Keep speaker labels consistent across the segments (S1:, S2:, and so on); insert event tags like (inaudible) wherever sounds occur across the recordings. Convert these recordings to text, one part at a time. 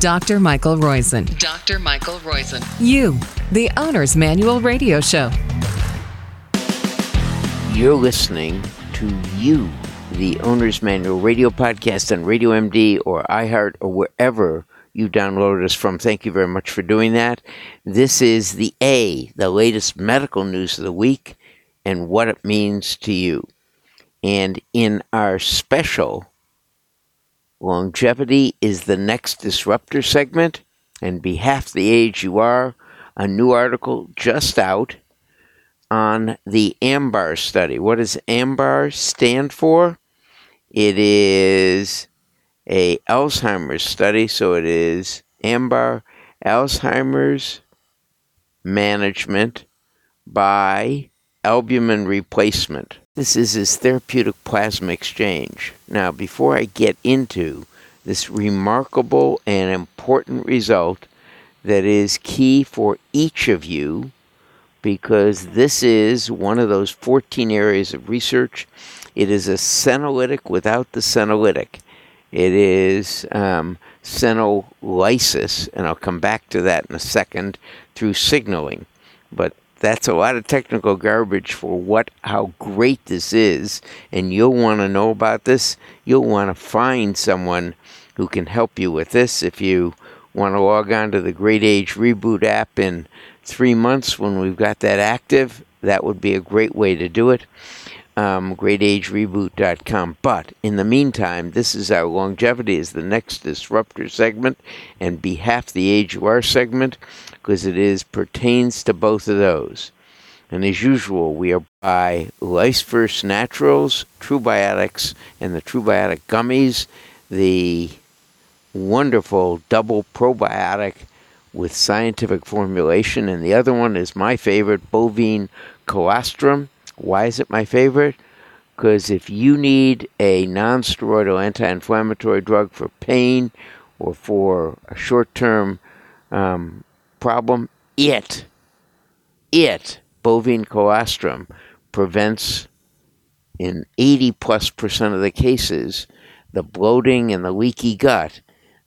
S1: Dr. Michael Roizen.
S2: Dr. Michael Roizen.
S1: You, the Owner's Manual Radio Show.
S3: You're listening to You, the Owner's Manual Radio Podcast on Radio MD or iHeart or wherever you downloaded us from. Thank you very much for doing that. This is the A, the latest medical news of the week, and what it means to you. And in our special Longevity is the next disruptor segment, and be half the age you are, a new article just out on the AMBAR study. What does AMBAR stand for? It is a Alzheimer's study, so it is AMBAR Alzheimer's management by albumin replacement. This is his therapeutic plasma exchange. Now, before I get into this remarkable and important result that is key for each of you, because this is one of those 14 areas of research. It is a senolytic without the senolytic. It is um, senolysis, and I'll come back to that in a second through signaling. But that's a lot of technical garbage for what how great this is. And you'll want to know about this. You'll want to find someone who can help you with this. If you want to log on to the great age reboot app in three months when we've got that active that would be a great way to do it um, greatagereboot.com. But in the meantime, this is our longevity is the next disruptor segment and be half the age you are segment because it is pertains to both of those. And as usual, we are by Life's First Naturals, True Biotics, and the True Biotic Gummies, the wonderful double probiotic with scientific formulation. And the other one is my favorite, bovine colostrum why is it my favorite? Because if you need a non steroidal anti inflammatory drug for pain or for a short term um, problem, it, it, bovine colostrum, prevents in 80 plus percent of the cases the bloating and the leaky gut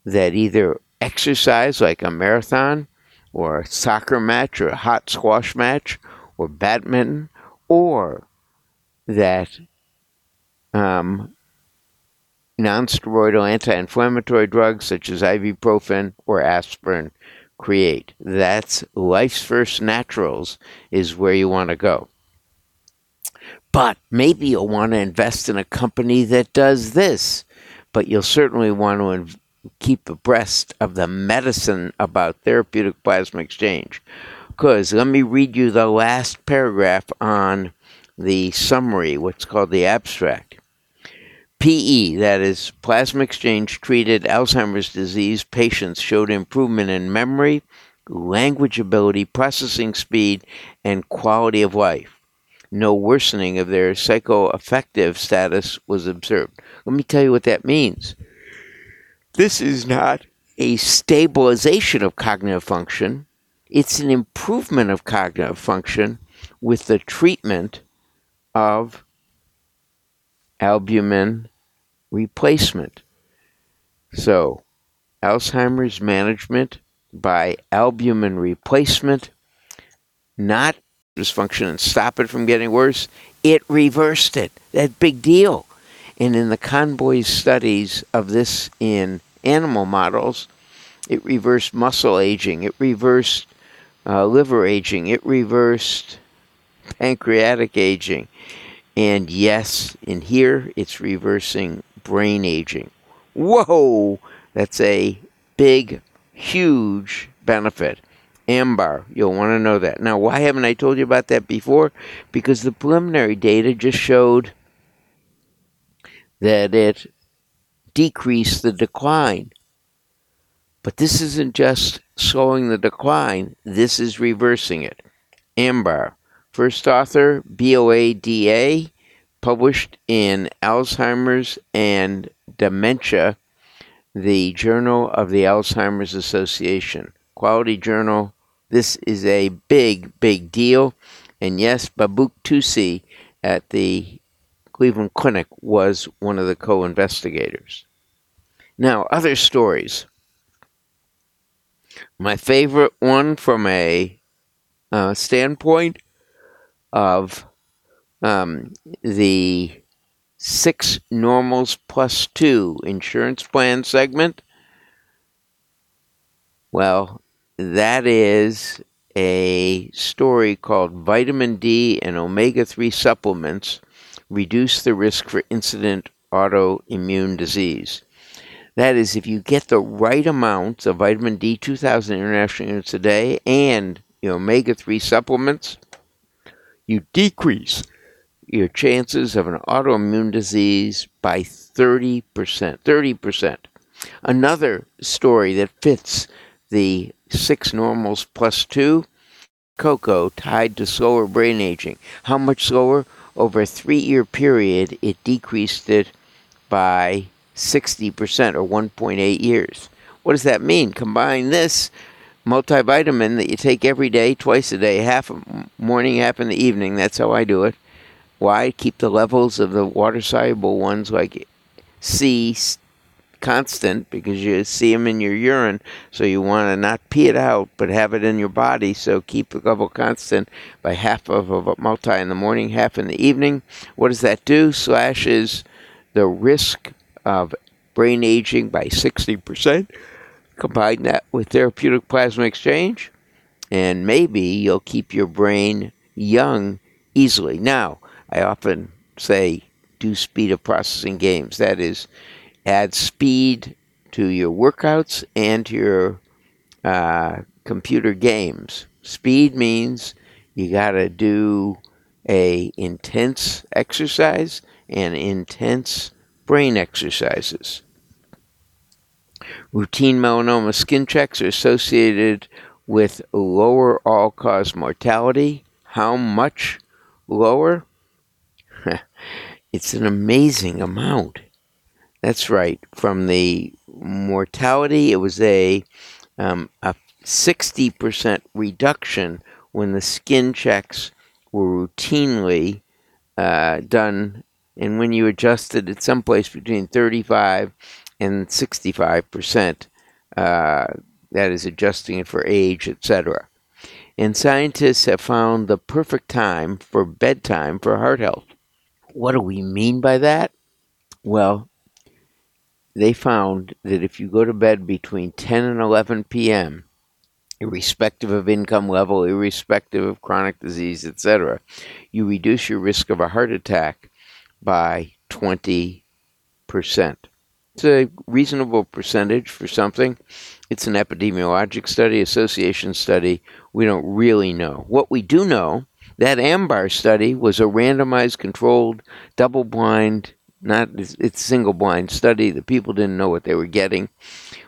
S3: that either exercise like a marathon or a soccer match or a hot squash match or badminton or that um, non-steroidal anti-inflammatory drugs such as ibuprofen or aspirin create. That's life's first naturals is where you want to go. But maybe you'll want to invest in a company that does this, but you'll certainly want to inv- keep abreast of the medicine about therapeutic plasma exchange because let me read you the last paragraph on the summary, what's called the abstract. PE, that is, plasma exchange treated Alzheimer's disease patients showed improvement in memory, language ability, processing speed, and quality of life. No worsening of their psychoaffective status was observed. Let me tell you what that means. This is not a stabilization of cognitive function it's an improvement of cognitive function with the treatment of albumin replacement. So, Alzheimer's management by albumin replacement, not dysfunction and stop it from getting worse, it reversed it. That big deal. And in the Conboy studies of this in animal models, it reversed muscle aging, it reversed uh, liver aging, it reversed pancreatic aging. And yes, in here, it's reversing brain aging. Whoa! That's a big, huge benefit. AMBAR, you'll want to know that. Now, why haven't I told you about that before? Because the preliminary data just showed that it decreased the decline but this isn't just slowing the decline, this is reversing it. AMBAR, first author, BOADA, published in Alzheimer's and Dementia, the Journal of the Alzheimer's Association. Quality journal. This is a big, big deal. And yes, Babak Tousi at the Cleveland Clinic was one of the co investigators. Now, other stories. My favorite one from a uh, standpoint of um, the six normals plus two insurance plan segment. Well, that is a story called Vitamin D and Omega 3 Supplements Reduce the Risk for Incident Autoimmune Disease. That is, if you get the right amounts of vitamin D, 2,000 international units a day, and your omega 3 supplements, you decrease your chances of an autoimmune disease by 30%. 30%. Another story that fits the six normals plus two cocoa tied to slower brain aging. How much slower? Over a three year period, it decreased it by 60% or 1.8 years. What does that mean? Combine this multivitamin that you take every day, twice a day, half morning, half in the evening. That's how I do it. Why? Keep the levels of the water soluble ones like C constant because you see them in your urine. So you want to not pee it out, but have it in your body. So keep the level constant by half of a multi in the morning, half in the evening. What does that do? Slashes the risk of brain aging by 60%. Combine that with therapeutic plasma exchange, and maybe you'll keep your brain young easily. Now, I often say do speed of processing games. That is, add speed to your workouts and to your uh, computer games. Speed means you got to do a intense exercise and intense brain exercises. Routine melanoma skin checks are associated with lower all cause mortality. How much lower? (laughs) it's an amazing amount. That's right. From the mortality, it was a um, a 60% reduction when the skin checks were routinely uh, done, and when you adjusted at someplace between 35 and 65%, uh, that is adjusting it for age, etc. And scientists have found the perfect time for bedtime for heart health. What do we mean by that? Well, they found that if you go to bed between 10 and 11 p.m., irrespective of income level, irrespective of chronic disease, etc., you reduce your risk of a heart attack by 20%. It's a reasonable percentage for something. It's an epidemiologic study, association study. We don't really know. What we do know, that AMBAR study was a randomized controlled double blind not it's single blind study. The people didn't know what they were getting,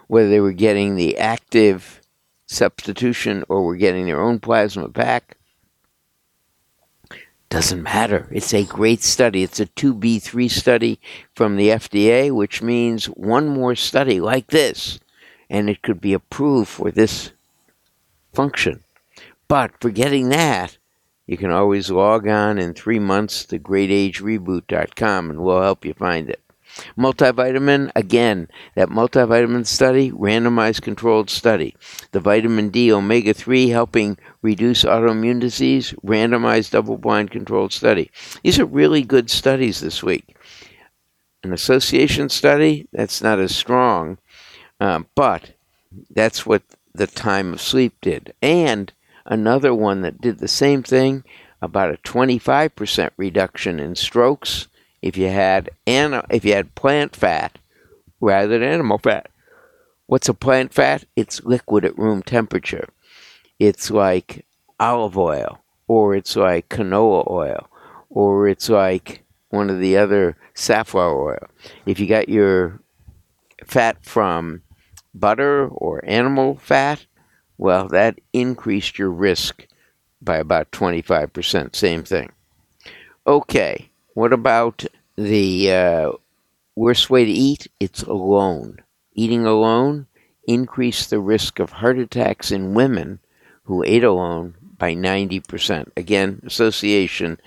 S3: whether they were getting the active substitution or were getting their own plasma back. Doesn't matter. It's a great study. It's a 2B3 study from the FDA, which means one more study like this, and it could be approved for this function. But forgetting that, you can always log on in three months to greatagereboot.com and we'll help you find it. Multivitamin, again, that multivitamin study, randomized controlled study. The vitamin D omega 3 helping reduce autoimmune disease, randomized double blind controlled study. These are really good studies this week. An association study, that's not as strong, uh, but that's what the time of sleep did. And another one that did the same thing, about a 25% reduction in strokes if you had an, if you had plant fat rather than animal fat. What's a plant fat? It's liquid at room temperature. It's like olive oil, or it's like canola oil, or it's like one of the other safflower oil. If you got your fat from butter or animal fat, well, that increased your risk by about 25%. Same thing. Okay, what about the uh, worst way to eat? It's alone. Eating alone increased the risk of heart attacks in women who ate alone by 90%. Again, association.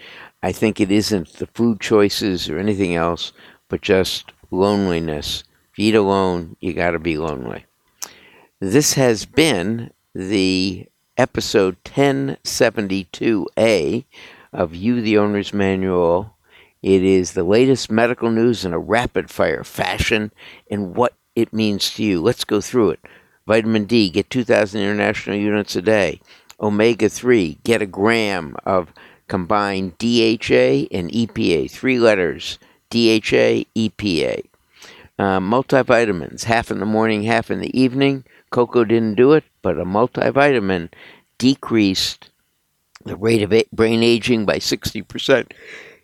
S3: I think it isn't the food choices or anything else, but just loneliness. If you eat alone, you got to be lonely. This has been the episode 1072A of You, the Owner's Manual. It is the latest medical news in a rapid fire fashion and what it means to you. Let's go through it. Vitamin D, get 2,000 international units a day. Omega 3, get a gram of combined DHA and EPA, three letters DHA, EPA. Uh, multivitamins, half in the morning, half in the evening. Cocoa didn't do it, but a multivitamin decreased the rate of brain aging by 60%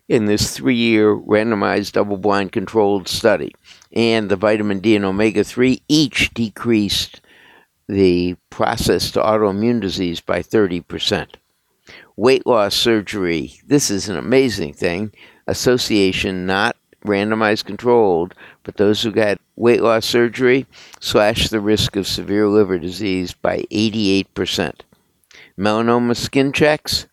S3: in this three year randomized double blind controlled study. And the vitamin D and omega 3 each decreased the process to autoimmune disease by 30%. Weight loss surgery, this is an amazing thing. Association, not randomized controlled, but those who got weight loss surgery slashed the risk of severe liver disease by 88%. Melanoma skin checks,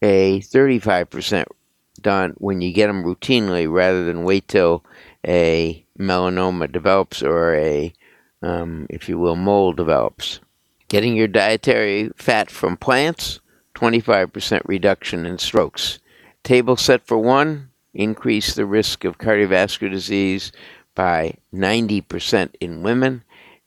S3: a 35% done when you get them routinely rather than wait till a melanoma develops or a, um, if you will, mole develops. Getting your dietary fat from plants, 25% reduction in strokes. Table set for one, increase the risk of cardiovascular disease by 90% in women.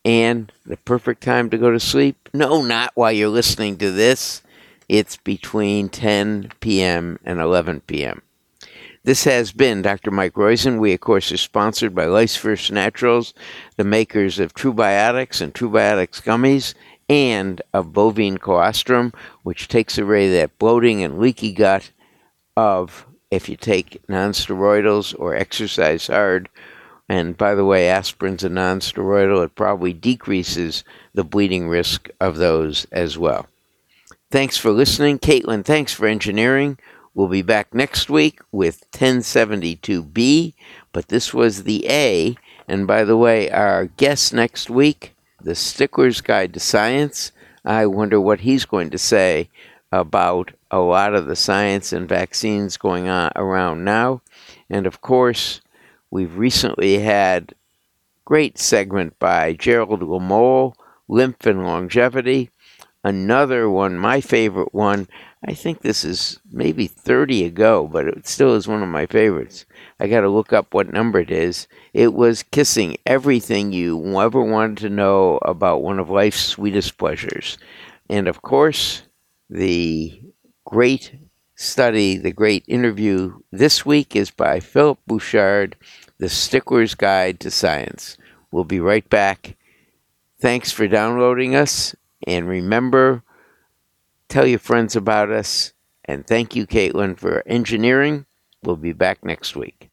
S3: And the perfect time to go to sleep? No, not while you're listening to this. It's between 10 p.m. and 11 p.m. This has been Dr. Mike Roizen. We, of course, are sponsored by Life's First Naturals, the makers of Trubiotics and Trubiotics gummies, and of bovine colostrum, which takes away that bloating and leaky gut of if you take nonsteroidals or exercise hard. And by the way, aspirin's a nonsteroidal. It probably decreases the bleeding risk of those as well. Thanks for listening. Caitlin, thanks for engineering. We'll be back next week with 1072B, but this was the A. And by the way, our guest next week, the Stickler's Guide to Science, I wonder what he's going to say about a lot of the science and vaccines going on around now. And of course, we've recently had great segment by Gerald Lemole, Lymph and Longevity. Another one, my favorite one, I think this is maybe 30 ago, but it still is one of my favorites. I got to look up what number it is. It was kissing everything you ever wanted to know about one of life's sweetest pleasures. And of course, the great study, the great interview this week is by Philip Bouchard, The Stickler's Guide to Science. We'll be right back. Thanks for downloading us. And remember, tell your friends about us. And thank you, Caitlin, for engineering. We'll be back next week.